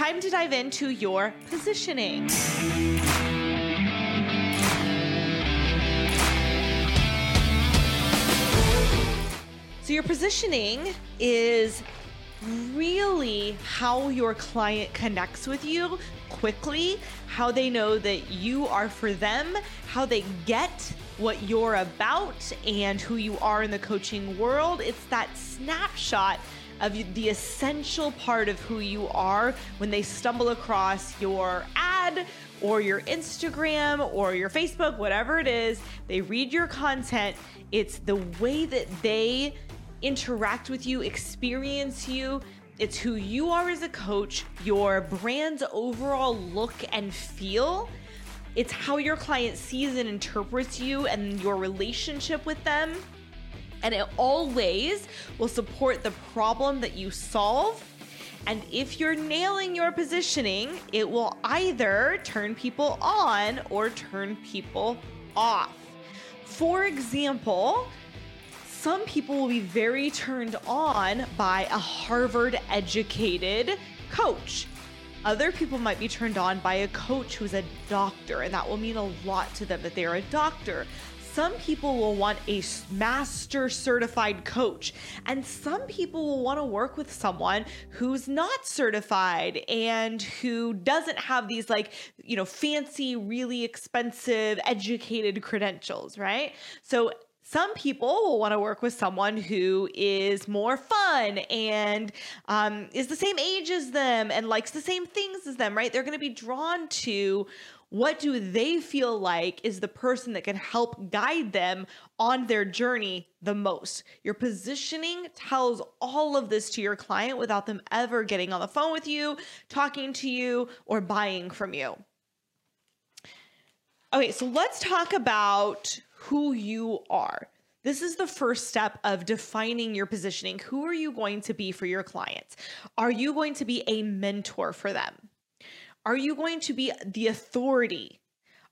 time to dive into your positioning. So, your positioning is really how your client connects with you quickly, how they know that you are for them, how they get what you're about and who you are in the coaching world. It's that snapshot of the essential part of who you are when they stumble across your ad or your Instagram or your Facebook, whatever it is. They read your content. It's the way that they interact with you, experience you. It's who you are as a coach, your brand's overall look and feel. It's how your client sees and interprets you and your relationship with them. And it always will support the problem that you solve. And if you're nailing your positioning, it will either turn people on or turn people off. For example, some people will be very turned on by a Harvard educated coach. Other people might be turned on by a coach who's a doctor, and that will mean a lot to them that they are a doctor. Some people will want a master certified coach, and some people will want to work with someone who's not certified and who doesn't have these, like, you know, fancy, really expensive, educated credentials, right? So, some people will want to work with someone who is more fun and um, is the same age as them and likes the same things as them, right? They're going to be drawn to what do they feel like is the person that can help guide them on their journey the most. Your positioning tells all of this to your client without them ever getting on the phone with you, talking to you, or buying from you. Okay, so let's talk about who you are. This is the first step of defining your positioning. Who are you going to be for your clients? Are you going to be a mentor for them? Are you going to be the authority?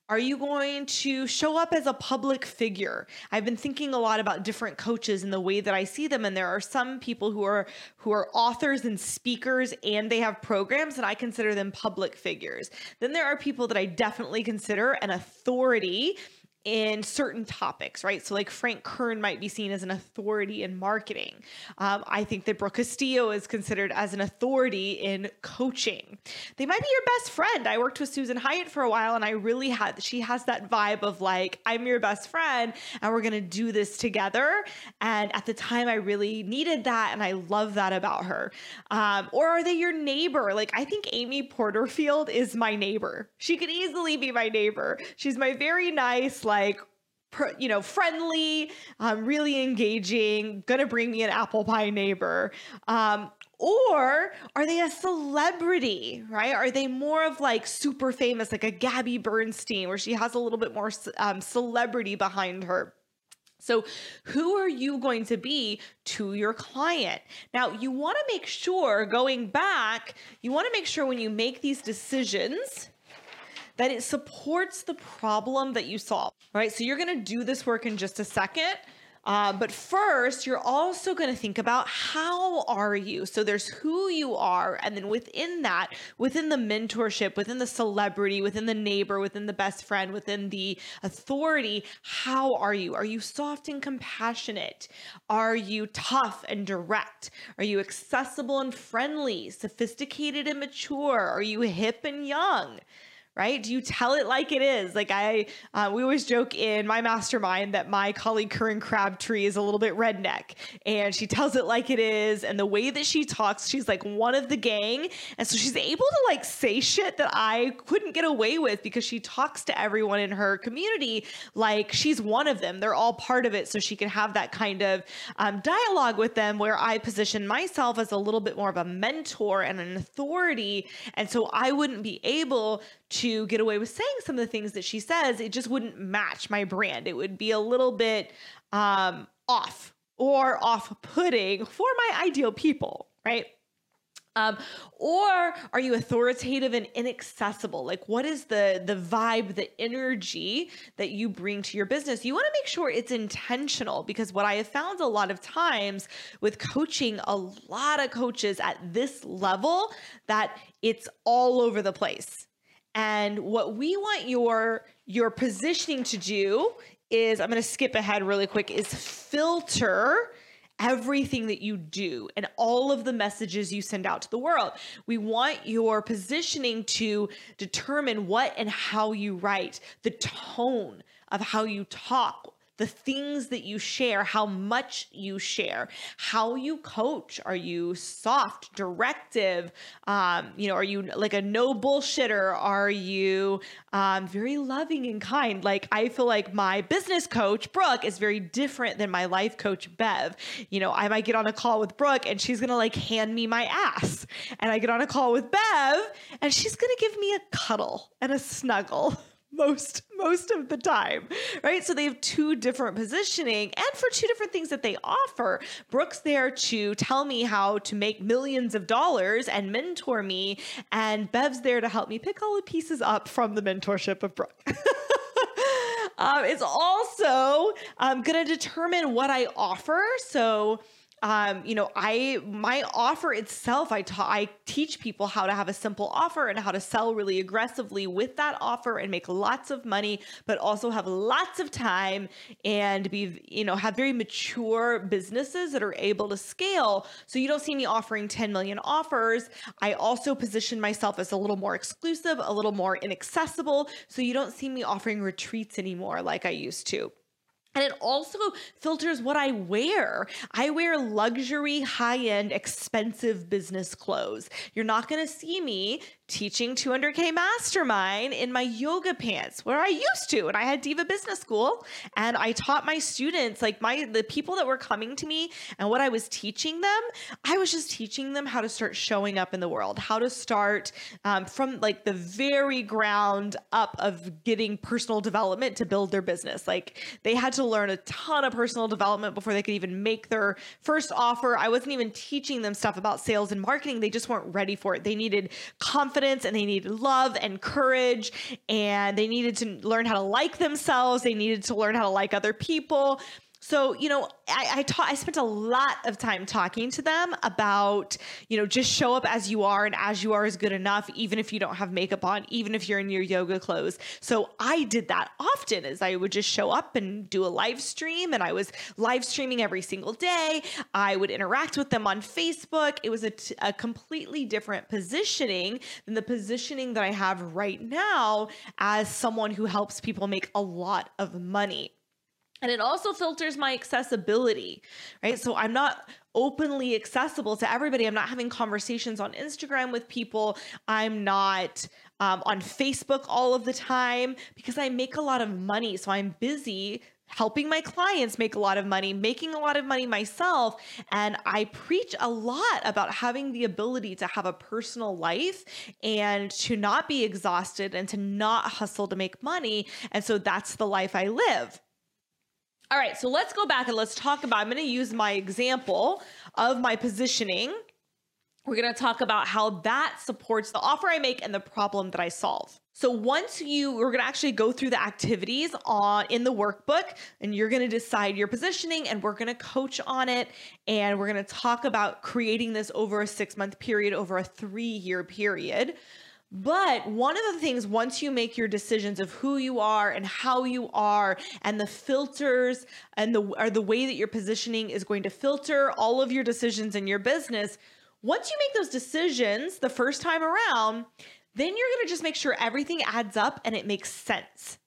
Are you going to show up as a public figure? I've been thinking a lot about different coaches and the way that I see them and there are some people who are who are authors and speakers and they have programs and I consider them public figures. Then there are people that I definitely consider an authority in certain topics, right? So, like Frank Kern might be seen as an authority in marketing. Um, I think that Brooke Castillo is considered as an authority in coaching. They might be your best friend. I worked with Susan Hyatt for a while, and I really had, she has that vibe of like, I'm your best friend, and we're gonna do this together. And at the time, I really needed that, and I love that about her. Um, or are they your neighbor? Like, I think Amy Porterfield is my neighbor. She could easily be my neighbor. She's my very nice, like, like you know, friendly, um, really engaging, gonna bring me an apple pie neighbor. Um, or are they a celebrity, right? Are they more of like super famous, like a Gabby Bernstein, where she has a little bit more um, celebrity behind her? So, who are you going to be to your client? Now, you want to make sure, going back, you want to make sure when you make these decisions that it supports the problem that you solve. Right. So you're to do this work in just a second. Uh, but first, you're also going to think about how are you? So there's who you are. And then within that, within the mentorship, within the celebrity, within the neighbor, within the best friend, within the authority, how are you? Are you soft and compassionate? Are you tough and direct? Are you accessible and friendly, sophisticated and mature? Are you hip and young? Right? Do you tell it like it is? Like I, uh, we always joke in my mastermind that my colleague Corinne Crabtree is a little bit redneck, and she tells it like it is. And the way that she talks, she's like one of the gang, and so she's able to like say shit that I couldn't get away with because she talks to everyone in her community like she's one of them. They're all part of it, so she can have that kind of um, dialogue with them where I position myself as a little bit more of a mentor and an authority, and so I wouldn't be able to get away with saying some of the things that she says, it just wouldn't match my brand. It would be a little bit um, off or off putting for my ideal people, right? Um, or are you authoritative and inaccessible? Like, what is the the vibe, the energy that you bring to your business? You want to make sure it's intentional because what I have found a lot of times with coaching, a lot of coaches at this level, that it's all over the place. And what we want your your positioning to do is, I'm going to skip ahead really quick, is filter everything that you do and all of the messages you send out to the world. We want your positioning to determine what and how you write, the tone of how you talk, the things that you share, how much you share, how you coach. Are you soft, directive? Um, you know, are you like a no bullshitter? Are you um, very loving and kind? Like I feel like my business coach Brooke is very different than my life coach Bev. You know, I might get on a call with Brooke and she's gonna like hand me my ass, and I get on a call with Bev and she's gonna give me a cuddle and a snuggle most most of the time right? So they have two different positioning and for two different things that they offer. Brooke's there to tell me how to make millions of dollars and mentor me. And bev's there to help me pick all the pieces up from the mentorship of brooke. Um, it's also um, going to determine what i offer. So um, you know, I my offer itself, I ta- I teach people how to have a simple offer and how to sell really aggressively with that offer and make lots of money, but also have lots of time and be, you know, have very mature businesses that are able to scale. So you don't see me offering 10 million offers. I also position myself as a little more exclusive, a little more inaccessible. So you don't see me offering retreats anymore like I used to. And it also filters what I wear. I wear luxury, high end, expensive business clothes. You're not going to see me teaching 200K mastermind in my yoga pants where I used to. And I had Diva Business School and I taught my students, like my, the people that were coming to me and what I was teaching them, I was just teaching them how to start showing up in the world, how to start um, from like the very ground up of getting personal development to build their business. Like they had to learn a ton of personal development before they could even make their first offer. I wasn't even teaching them stuff about sales and marketing. They just weren't ready for it. They needed confidence confidence and they needed love and courage and they needed to learn how to like themselves. They needed to learn how to like other people. So, you know, I I, ta- I spent a lot of time talking to them about, you know, just show up as you are and as you are is good enough, even if you don't have makeup on, even if you're in your yoga clothes. So I did that often as I would just show up and do a live stream and I was live streaming every single day. I would interact with them on Facebook. It was a, t- a completely different positioning than the positioning that I have right now as someone who helps people make a lot of money. And it also filters my accessibility, right? So I'm not openly accessible to everybody. I'm not having conversations on Instagram with people. I'm not um, on Facebook all of the time because I make a lot of money. So I'm busy helping my clients make a lot of money, making a lot of money myself. And I preach a lot about having the ability to have a personal life and to not be exhausted and to not hustle to make money. And so that's the life I live. All right, so let's go back and let's talk about. I'm going to use my example of my positioning. We're going to talk about how that supports the offer I make and the problem that I solve. So once you we're going to actually go through the activities on in the workbook and you're going to decide your positioning and we're going to coach on it and we're going to talk about creating this over a 6 month period over a 3 year period. But one of the things, once you make your decisions of who you are and how you are, and the filters and the or the way that your positioning is going to filter all of your decisions in your business, once you make those decisions the first time around, then you're going to just make sure everything adds up and it makes sense.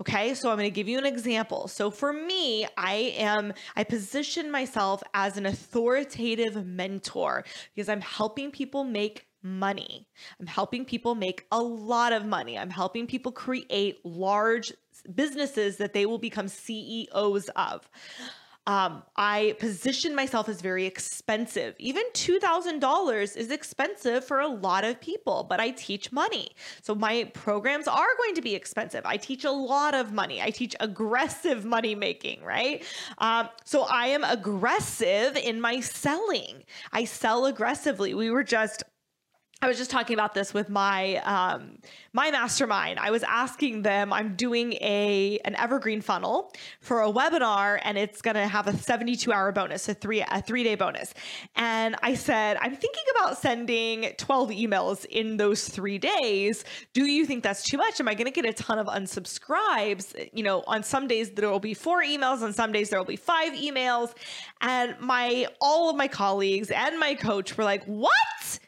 Okay, so I'm going to give you an example. So for me, I am, I position myself as an authoritative mentor because I'm helping people make money. I'm helping people make a lot of money. I'm helping people create large businesses that they will become CEOs of. Um, I position myself as very expensive. Even $2,000 is expensive for a lot of people, but I teach money. So my programs are going to be expensive. I teach a lot of money. I teach aggressive money making, right? Um, so I am aggressive in my selling. I sell aggressively. We were just I was just talking about this with my um, my mastermind. I was asking them. I'm doing a an evergreen funnel for a webinar, and it's going to have a 72 hour bonus, a three a three day bonus. And I said, I'm thinking about sending 12 emails in those three days. Do you think that's too much? Am I going to get a ton of unsubscribes? You know, on some days there will be four emails, on some days there will be five emails. And my all of my colleagues and my coach were like, "What?"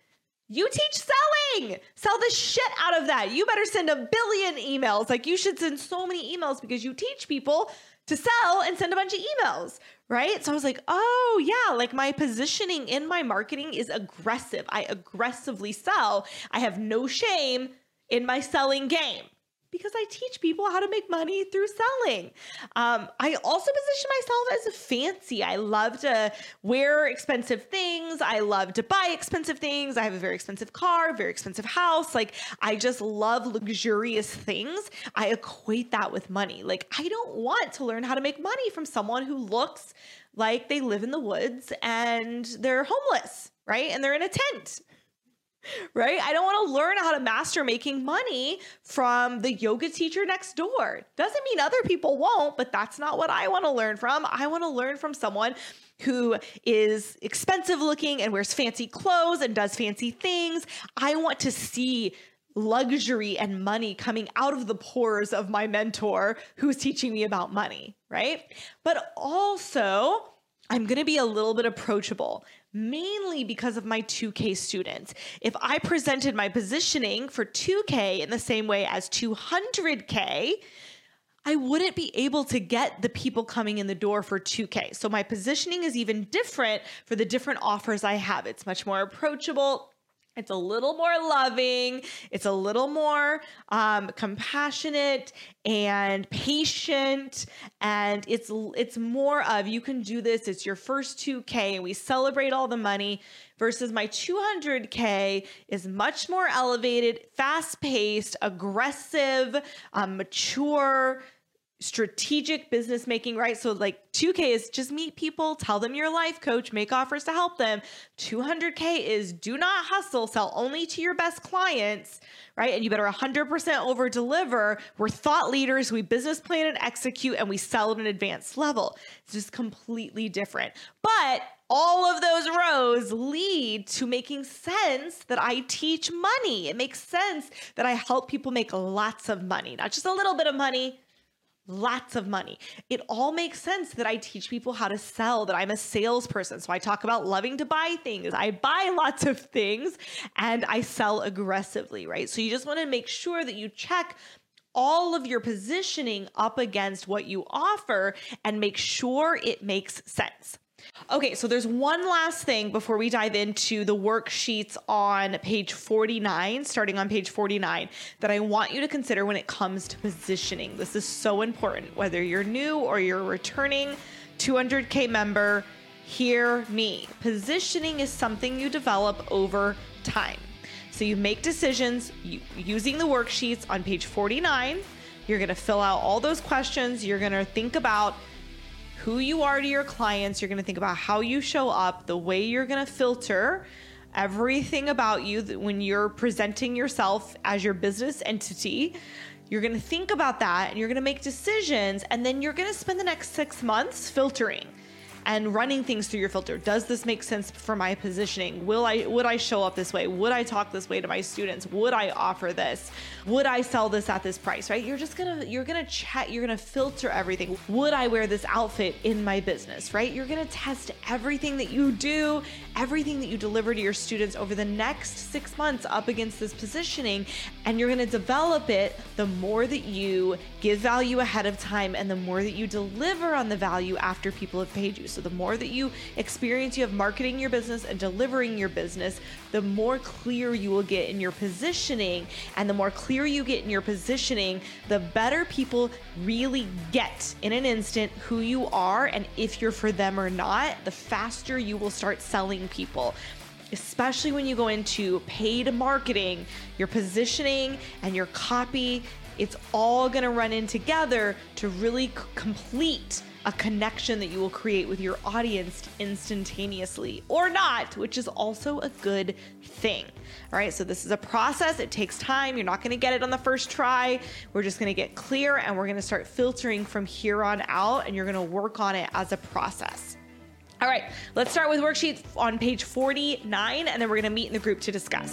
You teach selling. Sell the shit out of that. You better send a billion emails. Like you should send so many emails because you teach people to sell and send a bunch of emails, right? So I was like, oh, yeah, like my positioning in my marketing is aggressive. I aggressively sell. I have no shame in my selling game because I teach people how to make money through selling. Um, I also position myself as fancy. I love to wear expensive things. I love to buy expensive things. I have a very expensive car, very expensive house. Like, I just love luxurious things. I equate that with money. Like, I don't want to learn how to make money from someone who looks like they live in the woods and they're homeless, right? And they're in a tent right? I don't want to learn how to master making money from the yoga teacher next door. Doesn't mean other people won't, but that's not what I want to learn from. I want to learn from someone who is expensive looking and wears fancy clothes and does fancy things. I want to see luxury and money coming out of the pores of my mentor who's teaching me about money, right? But also, I'm going to be a little bit approachable mainly because of my 2K students. If I presented my positioning for 2K in the same way as 200K, I wouldn't be able to get the people coming in the door for 2K. So my positioning is even different for the different offers I have. It's much more approachable. It's a little more loving. It's a little more um, compassionate and patient, and it's it's more of you can do this. It's your first 2K, and we celebrate all the money. Versus my 200K is much more elevated, fast paced, aggressive, um, mature strategic business making, right? So like 2K is just meet people, tell them your life coach, make offers to help them. 200K is do not hustle, sell only to your best clients, right? And you better 100% over deliver. We're thought leaders, we business plan and execute, and we sell at an advanced level. It's just completely different. But all of those rows lead to making sense that I teach money. It makes sense that I help people make lots of money, not just a little bit of money, lots of money. It all makes sense that I teach people how to sell, that I'm a salesperson. So I talk about loving to buy things. I buy lots of things and I sell aggressively, right? So you just want to make sure that you check all of your positioning up against what you offer and make sure it makes sense. Okay, so there's one last thing before we dive into the worksheets on page 49, starting on page 49, that I want you to consider when it comes to positioning. This is so important, whether you're new or you're returning 200K member, hear me. Positioning is something you develop over time. So you make decisions using the worksheets on page 49. You're going to fill out all those questions. You're going to think about who you are to your clients. You're going to think about how you show up, the way you're going to filter everything about you when you're presenting yourself as your business entity. You're going to think about that and you're going to make decisions. And then you're going to spend the next six months filtering and running things through your filter. Does this make sense for my positioning? Will I would I show up this way? Would I talk this way to my students? Would I offer this? Would I sell this at this price, right? You're just to you're to chat, you're to filter everything. Would I wear this outfit in my business, right? You're to test everything that you do, everything that you deliver to your students over the next 6 months up against this positioning and you're going to develop it the more that you give value ahead of time and the more that you deliver on the value after people have paid you. So the more that you experience you have marketing your business and delivering your business, the more clear you will get in your positioning. And the more clear you get in your positioning, the better people really get in an instant who you are and if you're for them or not, the faster you will start selling people especially when you go into paid marketing, your positioning and your copy It's all going to run in together to really c- complete a connection that you will create with your audience instantaneously or not, which is also a good thing. All right, so this is a process. It takes time. You're not going to get it on the first try. We're just going to get clear and we're going to start filtering from here on out, and you're going to work on it as a process. All right, let's start with worksheets on page 49, and then we're going to meet in the group to discuss.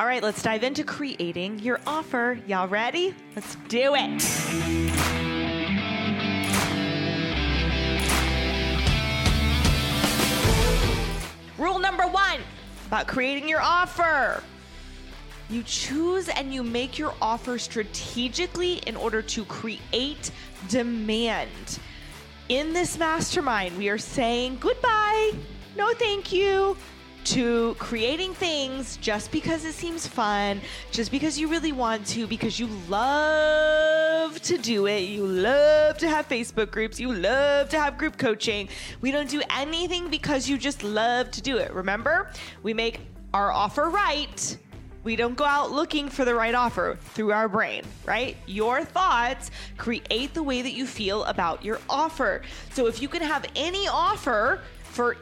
All right, let's dive into creating your offer. Y'all ready? Let's do it. Rule number one about creating your offer. You choose and you make your offer strategically in order to create demand. In this mastermind, we are saying goodbye, no thank you, to creating things just because it seems fun, just because you really want to, because you love to do it. You love to have Facebook groups. You love to have group coaching. We don't do anything because you just love to do it. Remember, we make our offer right. We don't go out looking for the right offer through our brain, right? Your thoughts create the way that you feel about your offer. So if you can have any offer for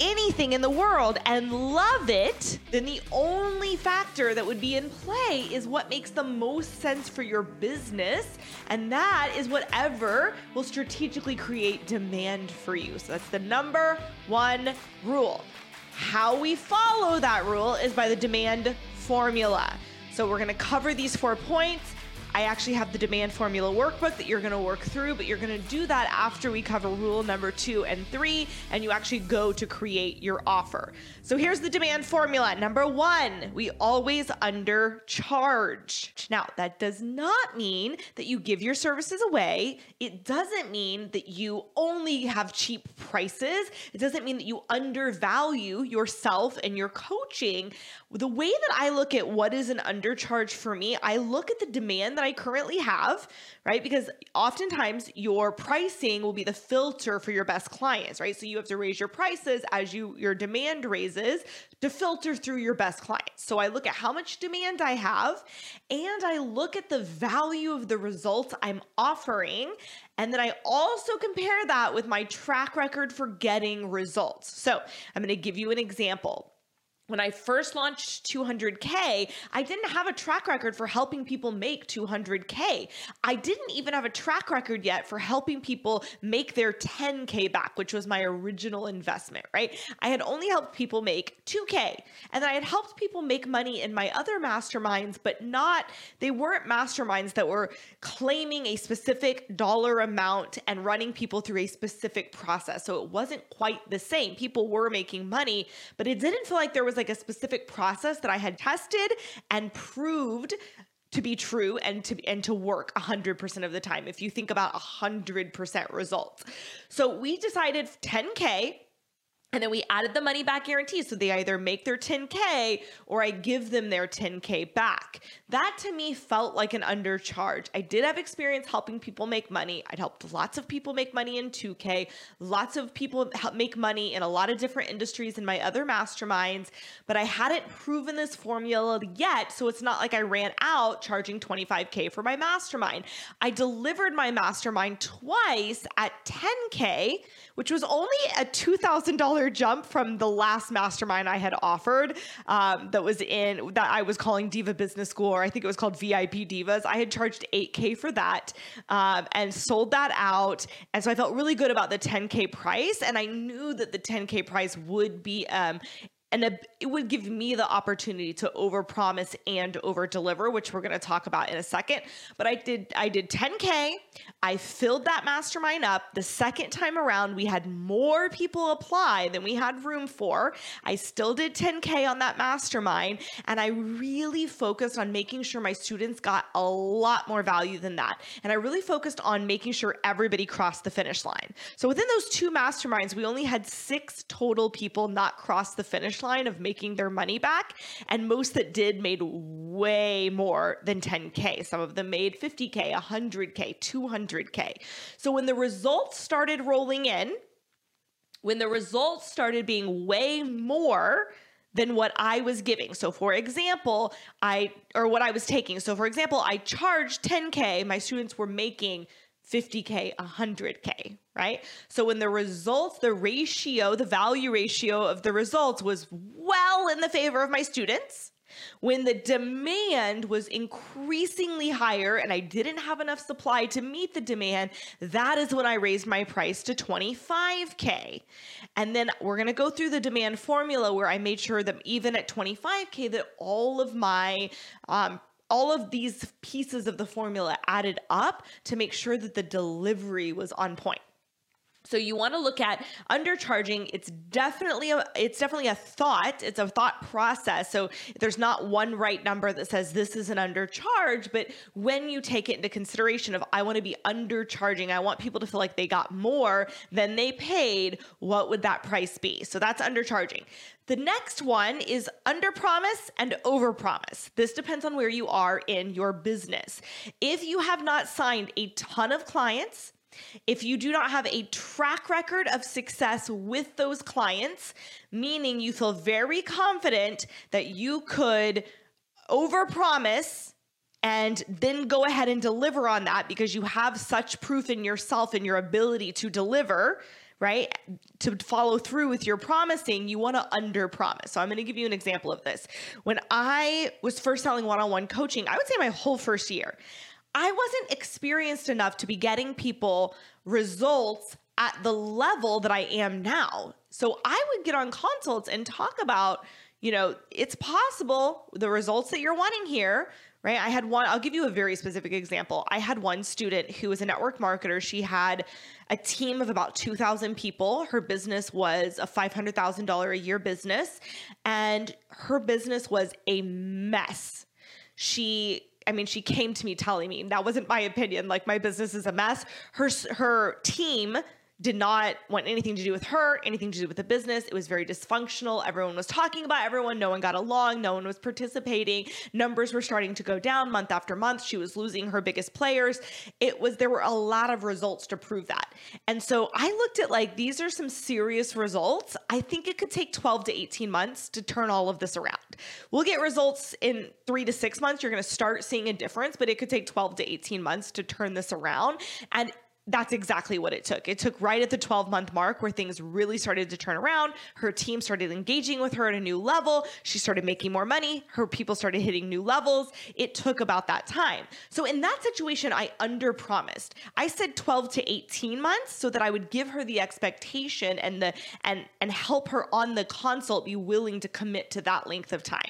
anything in the world and love it, then the only factor that would be in play is what makes the most sense for your business. And that is whatever will strategically create demand for you. So that's the number one rule. How we follow that rule is by the demand formula. So we're gonna cover these four points I actually have the demand formula workbook that you're going to work through, but you're going to do that after we cover rule number two and three, and you actually go to create your offer. So here's the demand formula. Number one, we always undercharge. Now, that does not mean that you give your services away. It doesn't mean that you only have cheap prices. It doesn't mean that you undervalue yourself and your coaching. The way that I look at what is an undercharge for me, I look at the demand that I currently have, right? Because oftentimes your pricing will be the filter for your best clients, right? So you have to raise your prices as you your demand raises to filter through your best clients. So I look at how much demand I have and I look at the value of the results I'm offering and then I also compare that with my track record for getting results. So I'm going to give you an example when I first launched 200K, I didn't have a track record for helping people make 200K. I didn't even have a track record yet for helping people make their 10K back, which was my original investment, right? I had only helped people make 2K. And then I had helped people make money in my other masterminds, but not, they weren't masterminds that were claiming a specific dollar amount and running people through a specific process. So it wasn't quite the same. People were making money, but it didn't feel like there was like a specific process that I had tested and proved to be true and to and to work 100% of the time if you think about 100% results. So we decided 10k and then we added the money back guarantee. So they either make their 10K or I give them their 10K back. That to me felt like an undercharge. I did have experience helping people make money. I'd helped lots of people make money in 2K. Lots of people help make money in a lot of different industries in my other masterminds, but I hadn't proven this formula yet. So it's not like I ran out charging 25K for my mastermind. I delivered my mastermind twice at 10K which was only a $2,000 jump from the last mastermind I had offered um, that was in, that I was calling Diva Business School, or I think it was called VIP Divas. I had charged 8K for that um, and sold that out. And so I felt really good about the 10K price. And I knew that the 10K price would be um, and it would give me the opportunity to overpromise and over deliver which we're going to talk about in a second but i did i did 10k i filled that mastermind up the second time around we had more people apply than we had room for i still did 10k on that mastermind and i really focused on making sure my students got a lot more value than that and i really focused on making sure everybody crossed the finish line so within those two masterminds we only had six total people not cross the finish line of making their money back. And most that did made way more than 10K. Some of them made 50K, 100K, 200K. So when the results started rolling in, when the results started being way more than what I was giving. So for example, I or what I was taking. So for example, I charged 10k, my students were making 50K, 100K, right? So when the results, the ratio, the value ratio of the results was well in the favor of my students, When the demand was increasingly higher and I didn't have enough supply to meet the demand, that is when I raised my price to 25K. And then we're going to go through the demand formula where I made sure that even at 25K, that all of my um, all of these pieces of the formula added up to make sure that the delivery was on point. So you want to look at undercharging. It's definitely a it's definitely a thought. It's a thought process. So there's not one right number that says this is an undercharge, but when you take it into consideration of I want to be undercharging, I want people to feel like they got more than they paid, what would that price be? So that's undercharging. The next one is under promise and over promise. This depends on where you are in your business. If you have not signed a ton of clients, if you do not have a track record of success with those clients, meaning you feel very confident that you could overpromise and then go ahead and deliver on that because you have such proof in yourself and your ability to deliver, right? To follow through with your promising, you want to under promise. So I'm going to give you an example of this. When I was first selling one on one coaching, I would say my whole first year, I wasn't experienced enough to be getting people results at the level that I am now. So I would get on consults and talk about, you know, it's possible the results that you're wanting here right? I had one, I'll give you a very specific example. I had one student who was a network marketer. She had a team of about 2,000 people. Her business was a $500,000 a year business, and her business was a mess. She I mean, she came to me telling me that wasn't my opinion. Like my business is a mess. Her her team did not want anything to do with her, anything to do with the business. It was very dysfunctional. Everyone was talking about everyone. No one got along. No one was participating. Numbers were starting to go down month after month. She was losing her biggest players. It was, there were a lot of results to prove that. And so I looked at like, these are some serious results. I think it could take 12 to 18 months to turn all of this around. We'll get results in three to six months. You're going to start seeing a difference, but it could take 12 to 18 months to turn this around. And that's exactly what it took. It took right at the 12 month mark where things really started to turn around. Her team started engaging with her at a new level. She started making more money. Her people started hitting new levels. It took about that time. So in that situation, I under promised. I said 12 to 18 months so that I would give her the expectation and the and and help her on the consult be willing to commit to that length of time,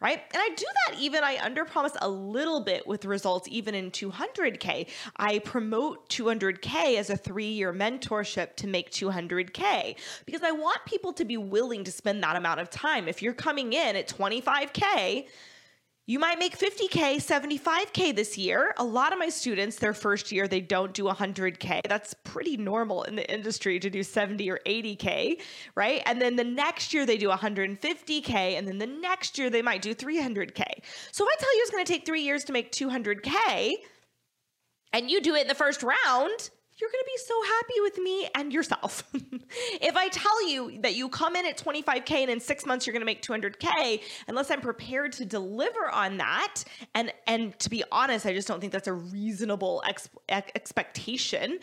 right? And I do that even I under promise a little bit with results even in 200k. I promote 200 200K as a three year mentorship to make 200K because I want people to be willing to spend that amount of time. If you're coming in at 25K, you might make 50K, 75K this year. A lot of my students, their first year, they don't do 100K. That's pretty normal in the industry to do 70 or 80K, right? And then the next year, they do 150K. And then the next year, they might do 300K. So if I tell you it's going to take three years to make 200K, and you do it in the first round, you're going to be so happy with me and yourself. if I tell you that you come in at 25K and in six months you're going to make 200K, unless I'm prepared to deliver on that, and and to be honest, I just don't think that's a reasonable ex- expectation.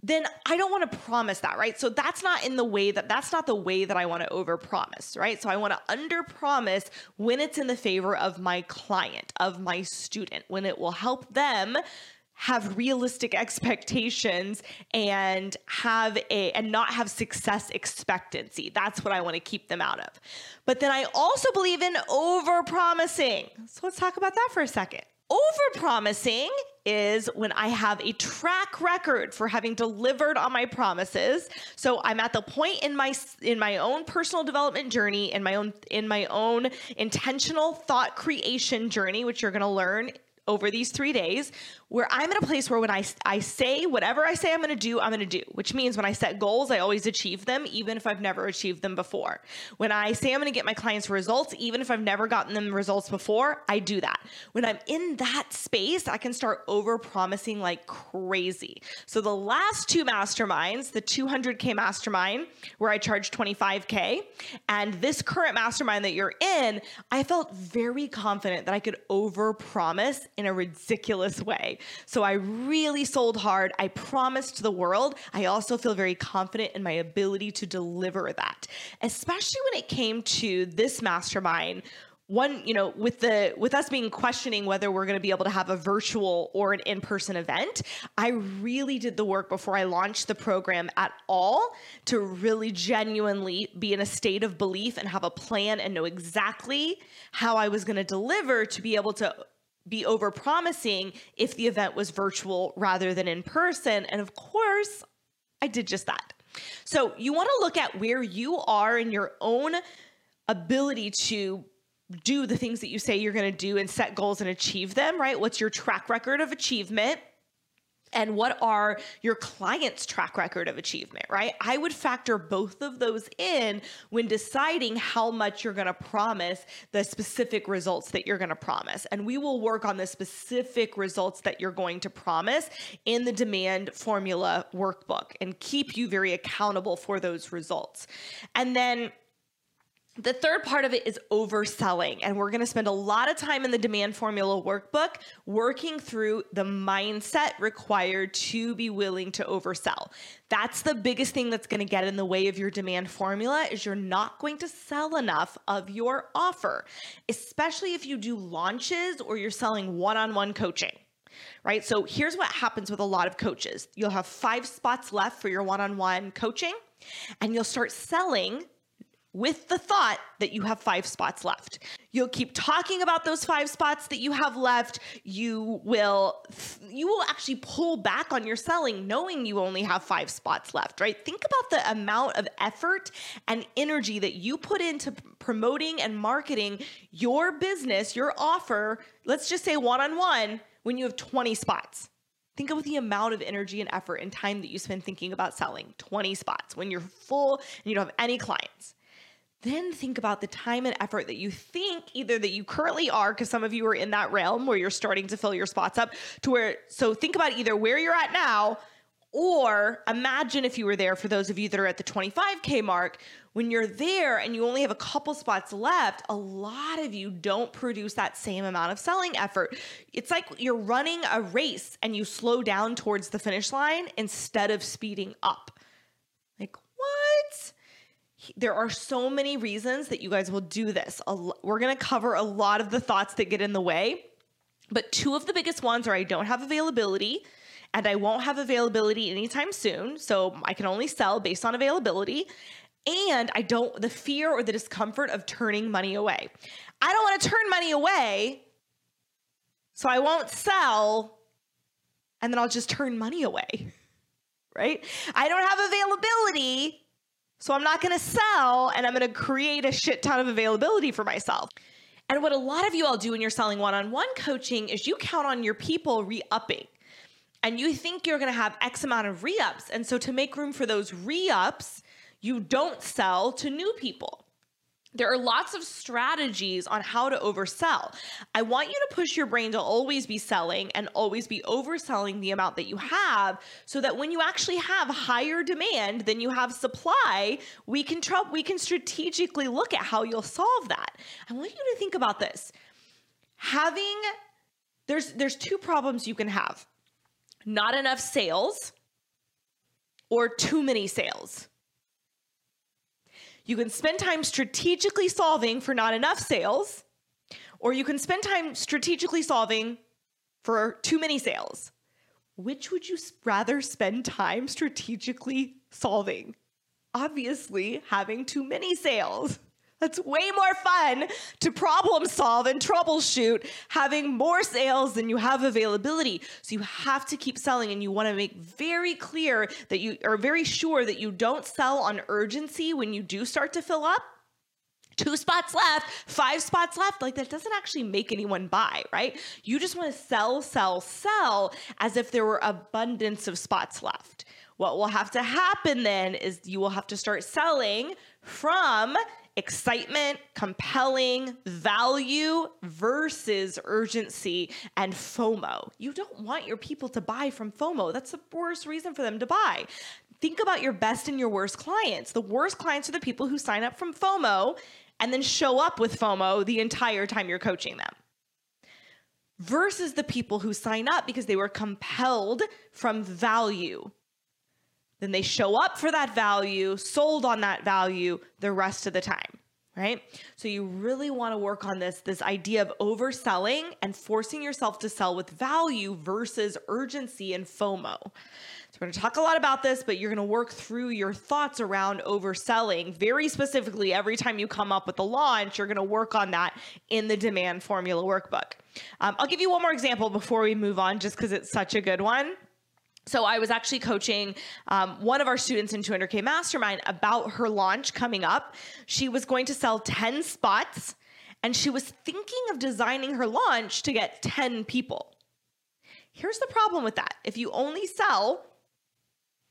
Then I don't want to promise that, right? So that's not in the way that that's not the way that I want to overpromise, right? So I want to underpromise when it's in the favor of my client, of my student, when it will help them have realistic expectations and have a and not have success expectancy. That's what I want to keep them out of. But then I also believe in over promising. So let's talk about that for a second. Over promising is when I have a track record for having delivered on my promises. So I'm at the point in my in my own personal development journey, in my own in my own intentional thought creation journey, which you're going to learn over these three days where I'm in a place where when I, I say whatever I say I'm going to do, I'm going to do, which means when I set goals, I always achieve them, even if I've never achieved them before. When I say I'm going to get my clients results, even if I've never gotten them results before, I do that. When I'm in that space, I can start over promising like crazy. So the last two masterminds, the 200K mastermind, where I charge 25K, and this current mastermind that you're in, I felt very confident that I could over promise in a ridiculous way. So I really sold hard. I promised the world. I also feel very confident in my ability to deliver that, especially when it came to this mastermind one you know with the with us being questioning whether we're going to be able to have a virtual or an in-person event i really did the work before i launched the program at all to really genuinely be in a state of belief and have a plan and know exactly how i was going to deliver to be able to be over promising if the event was virtual rather than in person and of course i did just that so you want to look at where you are in your own ability to do the things that you say you're going to do and set goals and achieve them, right? What's your track record of achievement? And what are your clients' track record of achievement, right? I would factor both of those in when deciding how much you're gonna promise the specific results that you're gonna promise. And we will work on the specific results that you're going to promise in the demand formula workbook and keep you very accountable for those results. And then the third part of it is overselling. And we're going to spend a lot of time in the demand formula workbook working through the mindset required to be willing to oversell. That's the biggest thing that's going to get in the way of your demand formula is you're not going to sell enough of your offer, especially if you do launches or you're selling one-on-one coaching right? So here's what happens with a lot of coaches you'll have five spots left for your one on one coaching, and you'll start selling with the thought that you have five spots left. You'll keep talking about those five spots that you have left. You will you will actually pull back on your selling knowing you only have five spots left, right? Think about the amount of effort and energy that you put into promoting and marketing your business, your offer, let's just say one-on-one when you have 20 spots. Think of the amount of energy and effort and time that you spend thinking about selling 20 spots when you're full and you don't have any clients then think about the time and effort that you think either that you currently are because some of you are in that realm where you're starting to fill your spots up to where so think about either where you're at now or imagine if you were there for those of you that are at the 25k mark when you're there and you only have a couple spots left a lot of you don't produce that same amount of selling effort. It's like you're running a race and you slow down towards the finish line instead of speeding up. Like what there are so many reasons that you guys will do this. We're going to cover a lot of the thoughts that get in the way, but two of the biggest ones are I don't have availability and I won't have availability anytime soon. So I can only sell based on availability. And I don't, the fear or the discomfort of turning money away. I don't want to turn money away. So I won't sell and then I'll just turn money away. Right? I don't have availability. So I'm not going to sell and I'm going to create a shit ton of availability for myself. And what a lot of you all do when you're selling one on one coaching is you count on your people re upping. And you think you're going to have X amount of re ups. And so to make room for those re ups, you don't sell to new people. There are lots of strategies on how to oversell. I want you to push your brain to always be selling and always be overselling the amount that you have so that when you actually have higher demand than you have supply, we can try, we can strategically look at how you'll solve that. I want you to think about this. Having there's there's two problems you can have. Not enough sales or too many sales. You can spend time strategically solving for not enough sales, or you can spend time strategically solving for too many sales. Which would you rather spend time strategically solving? Obviously, having too many sales. That's way more fun to problem solve and troubleshoot having more sales than you have availability. So you have to keep selling and you want to make very clear that you are very sure that you don't sell on urgency when you do start to fill up two spots left, five spots left. Like that doesn't actually make anyone buy, right? You just want to sell, sell, sell as if there were abundance of spots left. What will have to happen then is you will have to start selling from excitement, compelling, value versus urgency and FOMO. You don't want your people to buy from FOMO. That's the worst reason for them to buy. Think about your best and your worst clients. The worst clients are the people who sign up from FOMO and then show up with FOMO the entire time you're coaching them. Versus the people who sign up because they were compelled from value then they show up for that value, sold on that value the rest of the time, right? So you really want to work on this this idea of overselling and forcing yourself to sell with value versus urgency and FOMO. So we're going to talk a lot about this, but you're going to work through your thoughts around overselling very specifically every time you come up with a launch, you're going to work on that in the demand formula workbook. Um, I'll give you one more example before we move on just because it's such a good one. So I was actually coaching um, one of our students in 200K Mastermind about her launch coming up. She was going to sell 10 spots and she was thinking of designing her launch to get 10 people. Here's the problem with that. If you only sell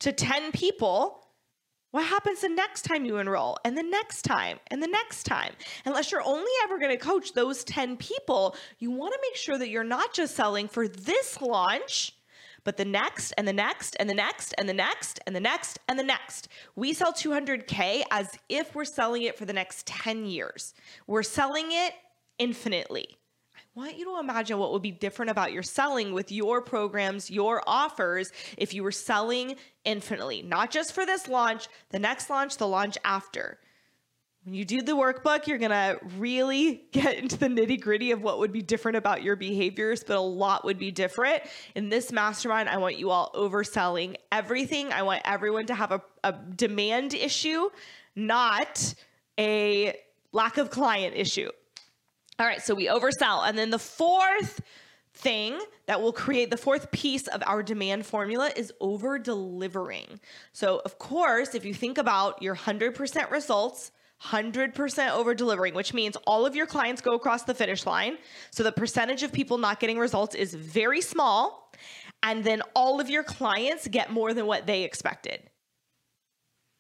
to 10 people, what happens the next time you enroll and the next time and the next time? Unless you're only ever going to coach those 10 people, you want to make sure that you're not just selling for this launch but the next and the next and the next and the next and the next and the next. We sell 200K as if we're selling it for the next 10 years. We're selling it infinitely. I want you to imagine what would be different about your selling with your programs, your offers, if you were selling infinitely, not just for this launch, the next launch, the launch after. When you do the workbook, you're going to really get into the nitty gritty of what would be different about your behaviors, but a lot would be different. In this mastermind, I want you all overselling everything. I want everyone to have a, a demand issue, not a lack of client issue. All right, so we oversell. And then the fourth thing that will create the fourth piece of our demand formula is over delivering. So, of course, if you think about your 100% results, 100% over delivering, which means all of your clients go across the finish line. So the percentage of people not getting results is very small. And then all of your clients get more than what they expected.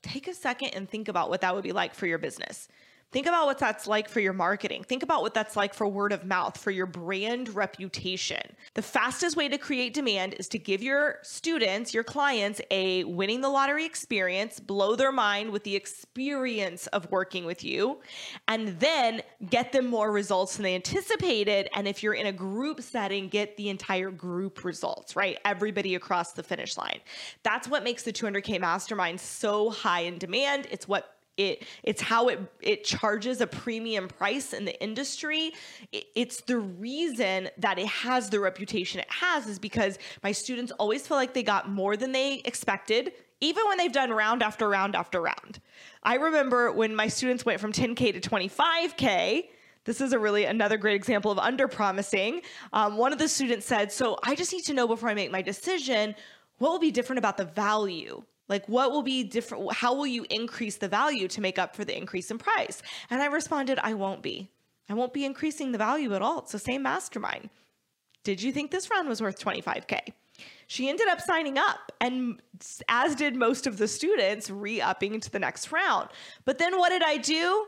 Take a second and think about what that would be like for your business. Think about what that's like for your marketing. Think about what that's like for word of mouth, for your brand reputation. The fastest way to create demand is to give your students, your clients, a winning the lottery experience, blow their mind with the experience of working with you, and then get them more results than they anticipated. And if you're in a group setting, get the entire group results, right? Everybody across the finish line. That's what makes the 200K Mastermind so high in demand. It's what it it's how it it charges a premium price in the industry. It, it's the reason that it has the reputation it has is because my students always feel like they got more than they expected even when they've done round after round after round. I remember when my students went from 10k to 25k this is a really another great example of under promising. Um, one of the students said so i just need to know before i make my decision what will be different about the value like, what will be different? How will you increase the value to make up for the increase in price? And I responded, I won't be. I won't be increasing the value at all. It's the same mastermind. Did you think this round was worth 25K? She ended up signing up, and as did most of the students, re upping to the next round. But then what did I do?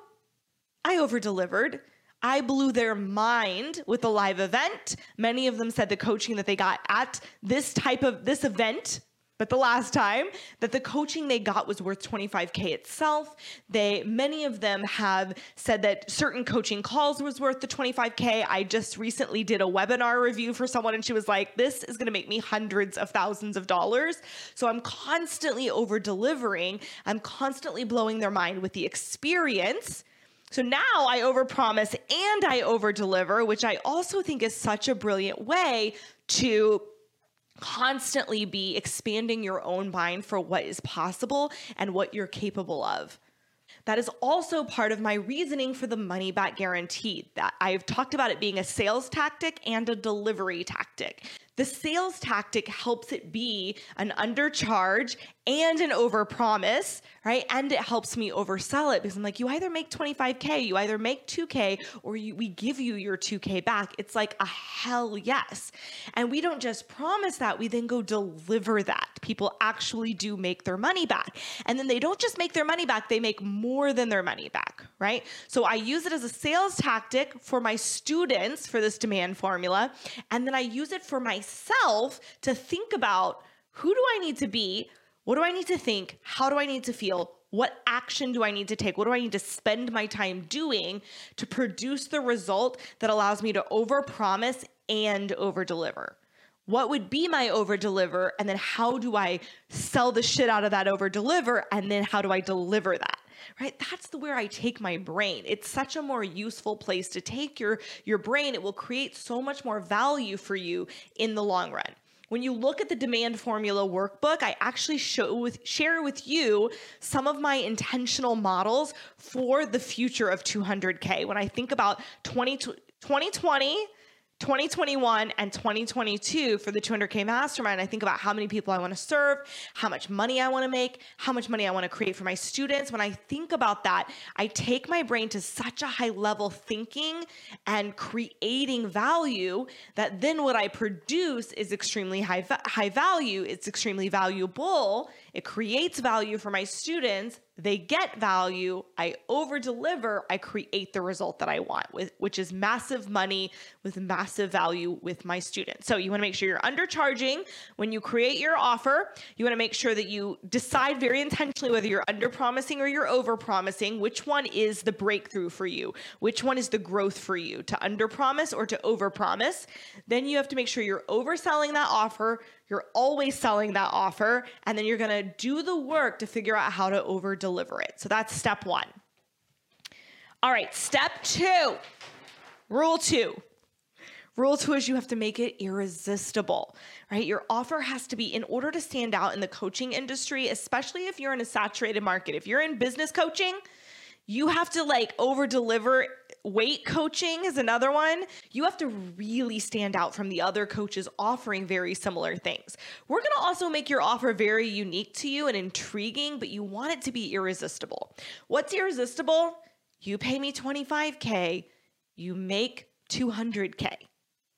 I over delivered. I blew their mind with the live event. Many of them said the coaching that they got at this type of this event but the last time that the coaching they got was worth 25k itself. They many of them have said that certain coaching calls was worth the 25k i just recently did a webinar review for someone and she was like this is going to make me hundreds of thousands of dollars. So i'm constantly over delivering i'm constantly blowing their mind with the experience. So now I overpromise and I overdeliver, which I also think is such a brilliant way to constantly be expanding your own mind for what is possible and what you're capable of. That is also part of my reasoning for the money back guarantee. That I've talked about it being a sales tactic and a delivery tactic. The sales tactic helps it be an undercharge and an overpromise, right? And it helps me oversell it because I'm like, you either make 25K, you either make 2K, or you, we give you your 2K back. It's like a hell yes. And we don't just promise that, we then go deliver that. People actually do make their money back. And then they don't just make their money back, they make more than their money back, right? So I use it as a sales tactic for my students for this demand formula. And then I use it for myself myself to think about who do I need to be? What do I need to think? How do I need to feel? What action do I need to take? What do I need to spend my time doing to produce the result that allows me to overpromise and overdeliver? What would be my overdeliver? And then how do I sell the shit out of that overdeliver? And then how do I deliver that? Right? That's the where I take my brain. It's such a more useful place to take your your brain. It will create so much more value for you in the long run. When you look at the demand formula workbook, I actually show with, share with you some of my intentional models for the future of 200K. When I think about 20, 2020, 2021 and 2022 for the 200K Mastermind, I think about how many people I want to serve, how much money I want to make, how much money I want to create for my students. When I think about that, I take my brain to such a high level thinking and creating value that then what I produce is extremely high, high value. It's extremely valuable. It creates value for my students they get value, I over deliver, I create the result that I want, with, which is massive money with massive value with my students. So you want to make sure you're undercharging when you create your offer. You want to make sure that you decide very intentionally whether you're under promising or you're over promising. Which one is the breakthrough for you? Which one is the growth for you? To under promise or to over promise? Then you have to make sure you're overselling that offer you're always selling that offer, and then you're gonna do the work to figure out how to over deliver it. So that's step one. All right, step two, rule two. Rule two is you have to make it irresistible, right? Your offer has to be, in order to stand out in the coaching industry, especially if you're in a saturated market. If you're in business coaching, you have to like over deliver weight coaching is another one. You have to really stand out from the other coaches offering very similar things. We're going to also make your offer very unique to you and intriguing, but you want it to be irresistible. What's irresistible? You pay me 25K, you make 200K,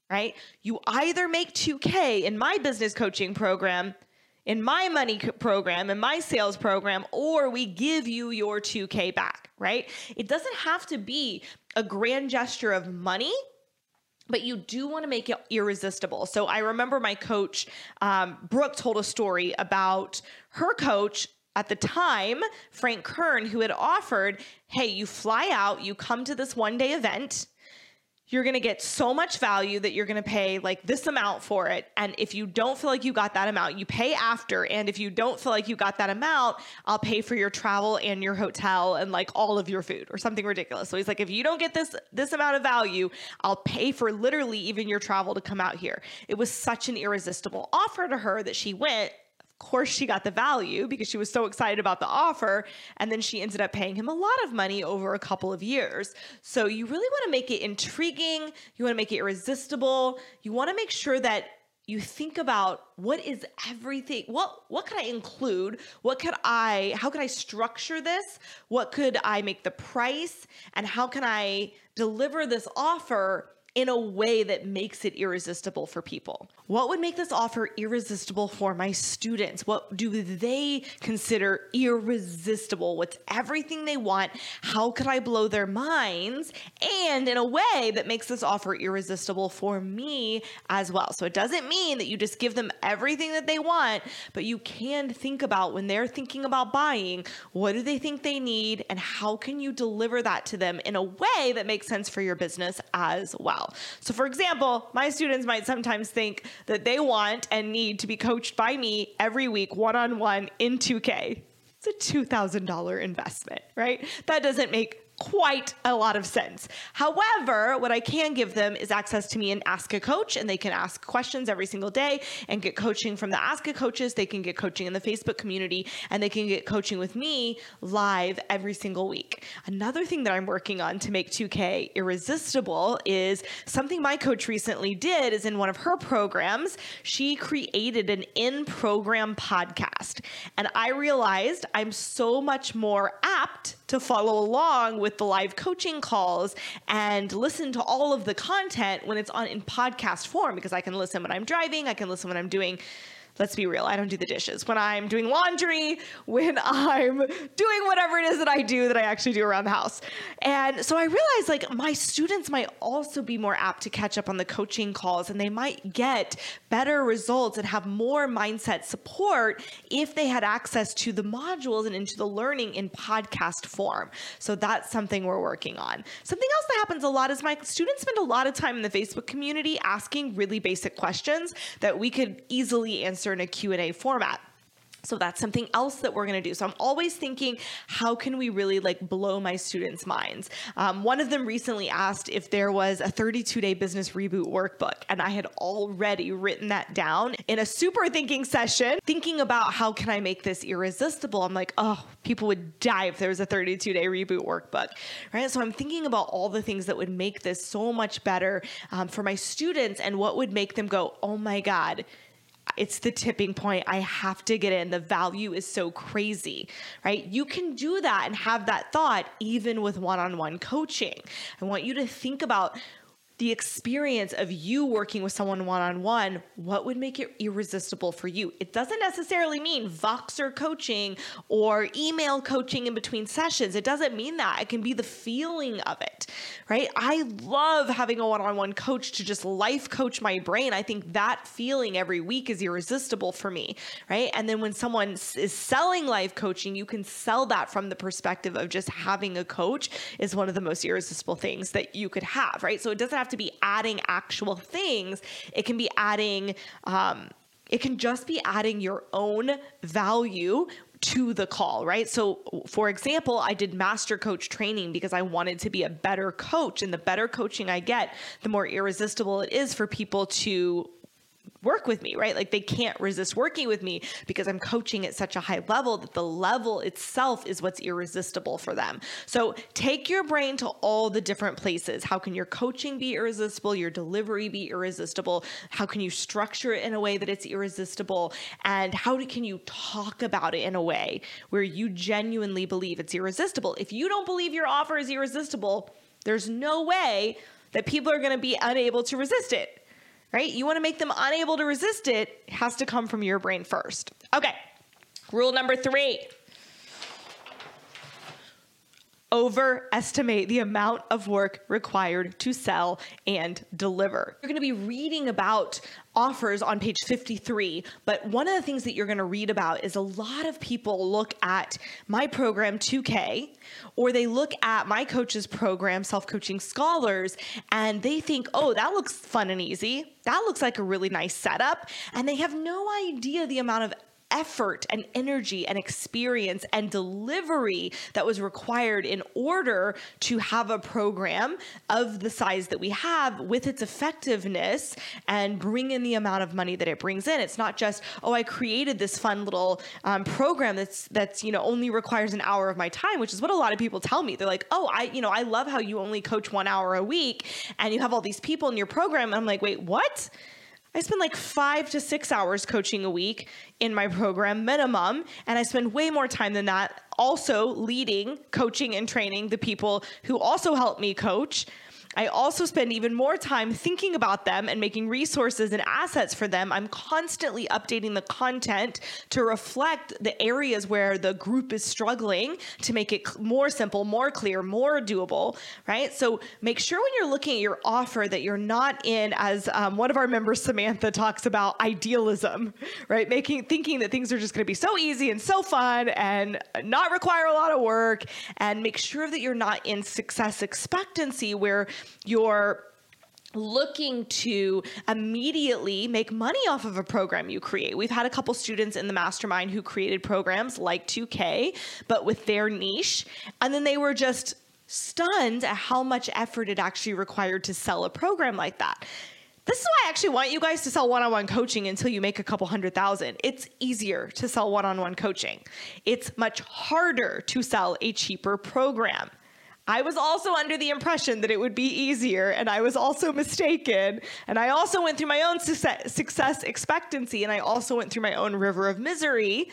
right? You either make 2K in my business coaching program in my money program, in my sales program, or we give you your 2K back, right? It doesn't have to be a grand gesture of money. But you do want to make it irresistible. So I remember my coach, um, Brooke, told a story about her coach at the time, Frank Kern, who had offered, Hey, you fly out, you come to this one day event, you're going to get so much value that you're going to pay like this amount for it. And if you don't feel like you got that amount, you pay after. And if you don't feel like you got that amount, I'll pay for your travel and your hotel and like all of your food or something ridiculous. So he's like, if you don't get this this amount of value, I'll pay for literally even your travel to come out here. It was such an irresistible offer to her that she went course she got the value because she was so excited about the offer and then she ended up paying him a lot of money over a couple of years. So you really want to make it intriguing you want to make it irresistible you want to make sure that you think about what is everything what what could i include? What could i how could i structure this? What could i make the price? And how can i deliver this offer in a way that makes it irresistible for people. What would make this offer irresistible for my students? What do they consider irresistible? What's everything they want? How could I blow their minds? And in a way that makes this offer irresistible for me as well. So it doesn't mean that you just give them everything that they want, but you can think about when they're thinking about buying, what do they think they need? And how can you deliver that to them in a way that makes sense for your business as well? Well. So, for example, my students might sometimes think that they want and need to be coached by me every week, one on one in 2K. It's a $2,000 investment, right? That doesn't make quite a lot of sense. However, what I can give them is access to me and Ask a Coach, and they can ask questions every single day and get coaching from the Ask a Coaches. They can get coaching in the Facebook community, and they can get coaching with me live every single week. Another thing that I'm working on to make 2K irresistible is something my coach recently did is in one of her programs, she created an in-program podcast. And I realized I'm so much more apt to follow along with the live coaching calls and listen to all of the content when it's on in podcast form because I can listen when I'm driving, I can listen when I'm doing let's be real, I don't do the dishes. When I'm doing laundry, when I'm doing whatever it is that I do that I actually do around the house. And so I realized like my students might also be more apt to catch up on the coaching calls and they might get better results and have more mindset support if they had access to the modules and into the learning in podcast form. So that's something we're working on. Something else that happens a lot is my students spend a lot of time in the Facebook community asking really basic questions that we could easily answer answer in a Q&A format. So that's something else that we're going to do. So I'm always thinking, how can we really like blow my students' minds? Um, one of them recently asked if there was a 32 day business reboot workbook, and I had already written that down in a super thinking session, thinking about how can I make this irresistible. I'm like, oh, people would die if there was a 32 day reboot workbook, right? So I'm thinking about all the things that would make this so much better um, for my students and what would make them go, oh my God it's the tipping point. I have to get in. The value is so crazy, right? You can do that and have that thought even with one on one coaching. I want you to think about the experience of you working with someone one on one, what would make it irresistible for you? It doesn't necessarily mean Voxer coaching or email coaching in between sessions. It doesn't mean that. It can be the feeling of it, right? I love having a one on one coach to just life coach my brain. I think that feeling every week is irresistible for me, right? And then when someone is selling life coaching, you can sell that from the perspective of just having a coach is one of the most irresistible things that you could have, right? So it doesn't have to be adding actual things, it can be adding, um, it can just be adding your own value to the call, right? So, for example, I did master coach training because I wanted to be a better coach. And the better coaching I get, the more irresistible it is for people to work with me, right? Like they can't resist working with me because I'm coaching at such a high level that the level itself is what's irresistible for them. So take your brain to all the different places. How can your coaching be irresistible? Your delivery be irresistible? How can you structure it in a way that it's irresistible? And how can you talk about it in a way where you genuinely believe it's irresistible? If you don't believe your offer is irresistible, there's no way that people are going to be unable to resist it right? You want to make them unable to resist it, it has to come from your brain first. Okay, rule number three overestimate the amount of work required to sell and deliver. You're going to be reading about offers on page 53, but one of the things that you're going to read about is a lot of people look at my program 2K or they look at my coach's program, Self Coaching Scholars, and they think, oh, that looks fun and easy. That looks like a really nice setup. And they have no idea the amount of effort and energy and experience and delivery that was required in order to have a program of the size that we have with its effectiveness and bring in the amount of money that it brings in. It's not just, oh, I created this fun little um, program that's that's you know only requires an hour of my time, which is what a lot of people tell me. They're like, oh, I you know I love how you only coach one hour a week and you have all these people in your program. And I'm like, wait, what? I spend like five to six hours coaching a week in my program minimum. And I spend way more time than that also leading, coaching, and training the people who also help me coach. I also spend even more time thinking about them and making resources and assets for them. I'm constantly updating the content to reflect the areas where the group is struggling to make it more simple, more clear, more doable, right? So make sure when you're looking at your offer that you're not in, as um, one of our members, Samantha, talks about idealism, right? Making thinking that things are just going to be so easy and so fun and not require a lot of work, and make sure that you're not in success expectancy where you're looking to immediately make money off of a program you create. We've had a couple students in the mastermind who created programs like 2K, but with their niche, and then they were just stunned at how much effort it actually required to sell a program like that. This is why I actually want you guys to sell one on one coaching until you make a couple hundred thousand. It's easier to sell one on one coaching, it's much harder to sell a cheaper program. I was also under the impression that it would be easier, and I was also mistaken. And I also went through my own success, expectancy, and I also went through my own river of misery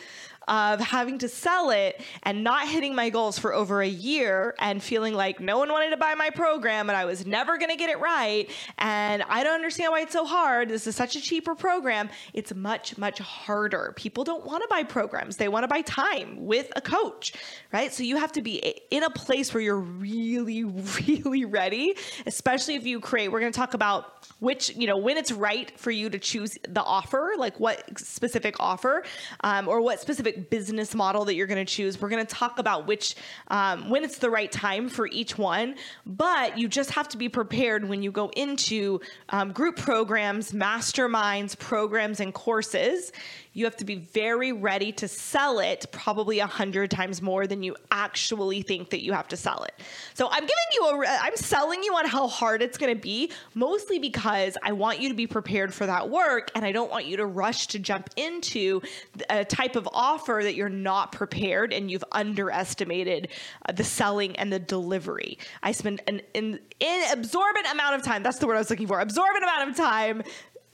of having to sell it and not hitting my goals for over a year and feeling like no one wanted to buy my program and I was never going to get it right. And I don't understand why it's so hard. This is such a cheaper program. It's much, much harder. People don't want to buy programs, they want to buy time with a coach, right? So you have to be in a place where you're really, really ready, especially if you create. We're going to talk about which, you know, when it's right for you to choose the offer, like what specific offer um, or what specific business model that you're going to choose. We're going to talk about which, um, when it's the right time for each one, but you just have to be prepared when you go into um, group programs, masterminds, programs, and courses you have to be very ready to sell it probably a hundred times more than you actually think that you have to sell it. So I'm giving you a, I'm selling you on how hard it's going to be, mostly because I want you to be prepared for that work and I don't want you to rush to jump into a type of offer that you're not prepared and you've underestimated uh, the selling and the delivery. I spend an, an, an absorbent amount of time, that's the word I was looking for, absorbent amount of time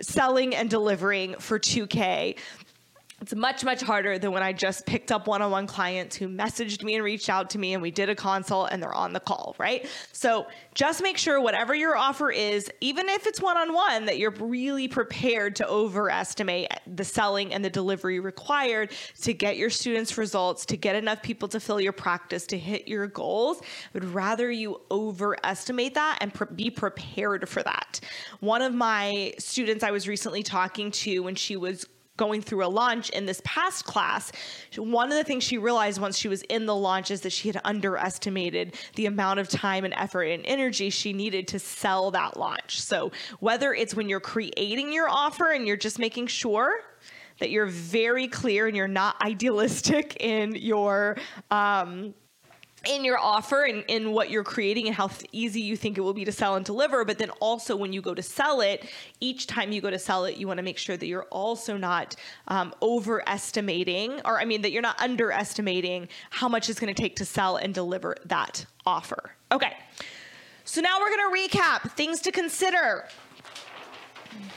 selling and delivering for 2K it's much, much harder than when I just picked up one on one clients who messaged me and reached out to me and we did a consult and they're on the call, right? So just make sure whatever your offer is, even if it's one on one, that you're really prepared to overestimate the selling and the delivery required to get your students results, to get enough people to fill your practice, to hit your goals. I would rather you overestimate that and pre- be prepared for that. One of my students I was recently talking to when she was going through a launch in this past class, one of the things she realized once she was in the launch is that she had underestimated the amount of time and effort and energy she needed to sell that launch. So, whether it's when you're creating your offer and you're just making sure that you're very clear and you're not idealistic in your um, in your offer and in what you're creating and how th- easy you think it will be to sell and deliver. But then also when you go to sell it, each time you go to sell it, you want to make sure that you're also not um, overestimating, or I mean, that you're not underestimating how much it's going to take to sell and deliver that offer. Okay. So now we're going to recap things to consider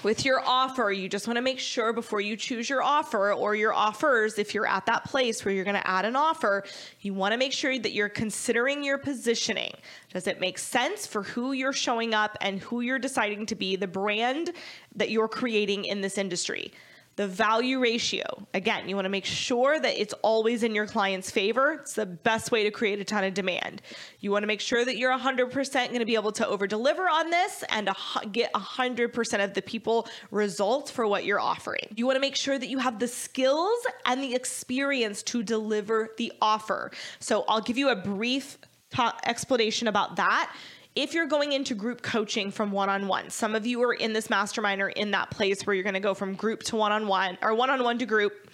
with your offer, you just want to make sure before you choose your offer or your offers, if you're at that place where you're going to add an offer, you want to make sure that you're considering your positioning. Does it make sense for who you're showing up and who you're deciding to be, the brand that you're creating in this industry? The value ratio. Again, you want to make sure that it's always in your client's favor. It's the best way to create a ton of demand. You want to make sure that you're 100% going to be able to over deliver on this and get 100% of the people results for what you're offering. You want to make sure that you have the skills and the experience to deliver the offer. So I'll give you a brief explanation about that if you're going into group coaching from one on one, some of you are in this mastermind or in that place where you're going to go from group to one on one or one on one to group.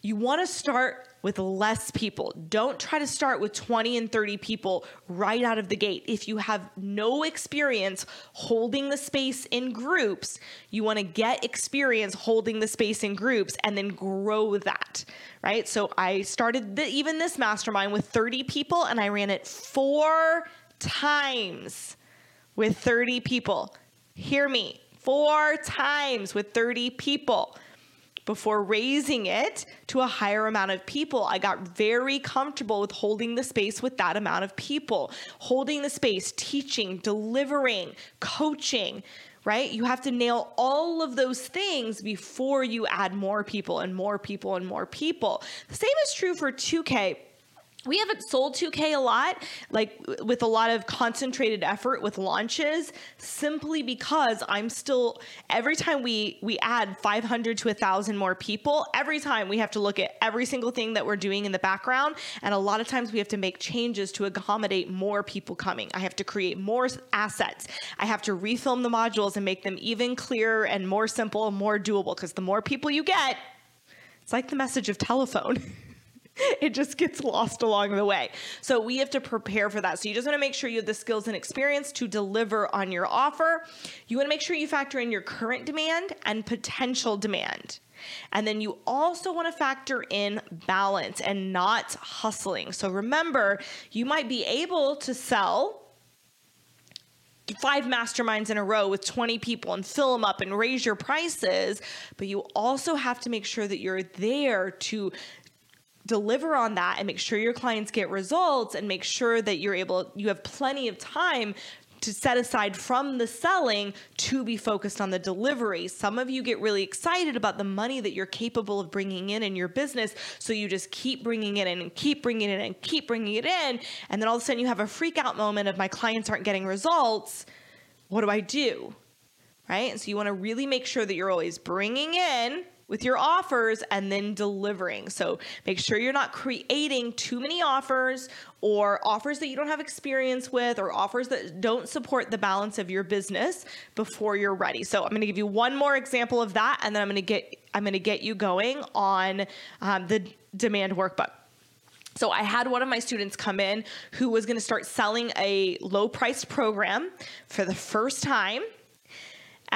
You want to start with less people. Don't try to start with 20 and 30 people right out of the gate. If you have no experience holding the space in groups, you want to get experience holding the space in groups and then grow that, right? So I started the, even this mastermind with 30 people and I ran it four times with 30 people. Hear me, four times with 30 people before raising it to a higher amount of people. I got very comfortable with holding the space with that amount of people, holding the space, teaching, delivering, coaching. Right? You have to nail all of those things before you add more people and more people and more people. The same is true for 2K we haven't sold 2K a lot, like with a lot of concentrated effort with launches, simply because I'm still every time we we add 500 to 1,000 more people, every time we have to look at every single thing that we're doing in the background, and a lot of times we have to make changes to accommodate more people coming. I have to create more assets. I have to refilm the modules and make them even clearer and more simple and more doable. Because the more people you get, it's like the message of telephone. it just gets lost along the way. So we have to prepare for that. So you just want to make sure you have the skills and experience to deliver on your offer. You want to make sure you factor in your current demand and potential demand. And then you also want to factor in balance and not hustling. So remember, you might be able to sell five masterminds in a row with 20 people and fill them up and raise your prices, but you also have to make sure that you're there to deliver on that and make sure your clients get results and make sure that you're able you have plenty of time to set aside from the selling to be focused on the delivery. Some of you get really excited about the money that you're capable of bringing in in your business. So you just keep bringing it in and keep bringing it in and keep bringing it in. And then all of a sudden you have a freak out moment of my clients aren't getting results. What do I do? Right. And so you want to really make sure that you're always bringing in with your offers and then delivering. So make sure you're not creating too many offers or offers that you don't have experience with or offers that don't support the balance of your business before you're ready. So I'm going to give you one more example of that and then I'm going to get I'm going to get you going on um, the demand workbook. So I had one of my students come in who was going to start selling a low priced program for the first time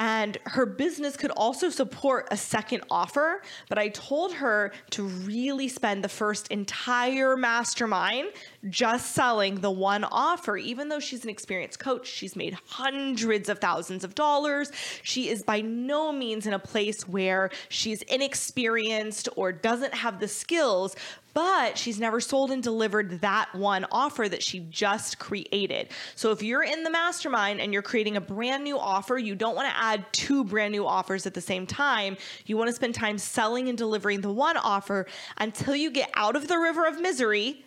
and her business could also support a second offer. But I told her to really spend the first entire mastermind just selling the one offer. Even though she's an experienced coach, she's made hundreds of thousands of dollars. She is by no means in a place where she's inexperienced or doesn't have the skills, but she's never sold and delivered that one offer that she just created. So if you're in the mastermind and you're creating a brand new offer, you don't want to add two brand new offers at the same time. You want to spend time selling and delivering the one offer until you get out of the river of misery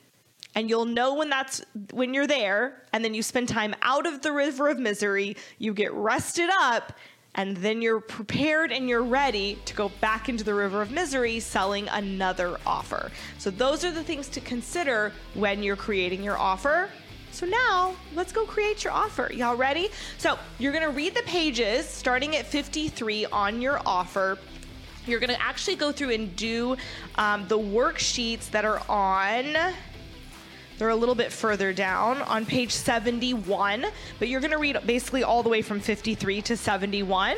and you'll know when that's when you're there and then you spend time out of the river of misery, you get rested up and then you're prepared and you're ready to go back into the river of misery selling another offer. So, those are the things to consider when you're creating your offer. So, now let's go create your offer. Y'all ready? So, you're gonna read the pages starting at 53 on your offer. You're gonna actually go through and do um, the worksheets that are on they're a little bit further down on page 71, but you're going to read basically all the way from 53 to 71.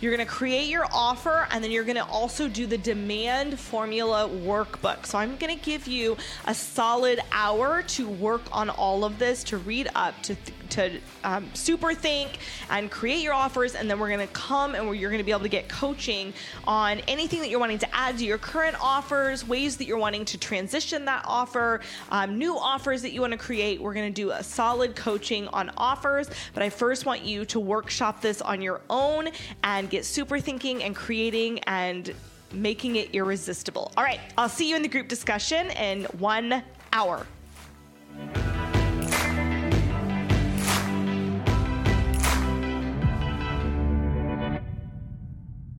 You're going to create your offer and then you're going to also do the demand formula workbook. So I'm going to give you a solid hour to work on all of this, to read up, to th- to um, super think and create your offers. And then we're going to come and you're going to be able to get coaching on anything that you're wanting to add to your current offers, ways that you're wanting to transition that offer, um, new offers that you want to create. We're going to do a solid coaching on offers. But I first want you to workshop this on your own and get super thinking and creating and making it irresistible. All right, I'll see you in the group discussion in one hour.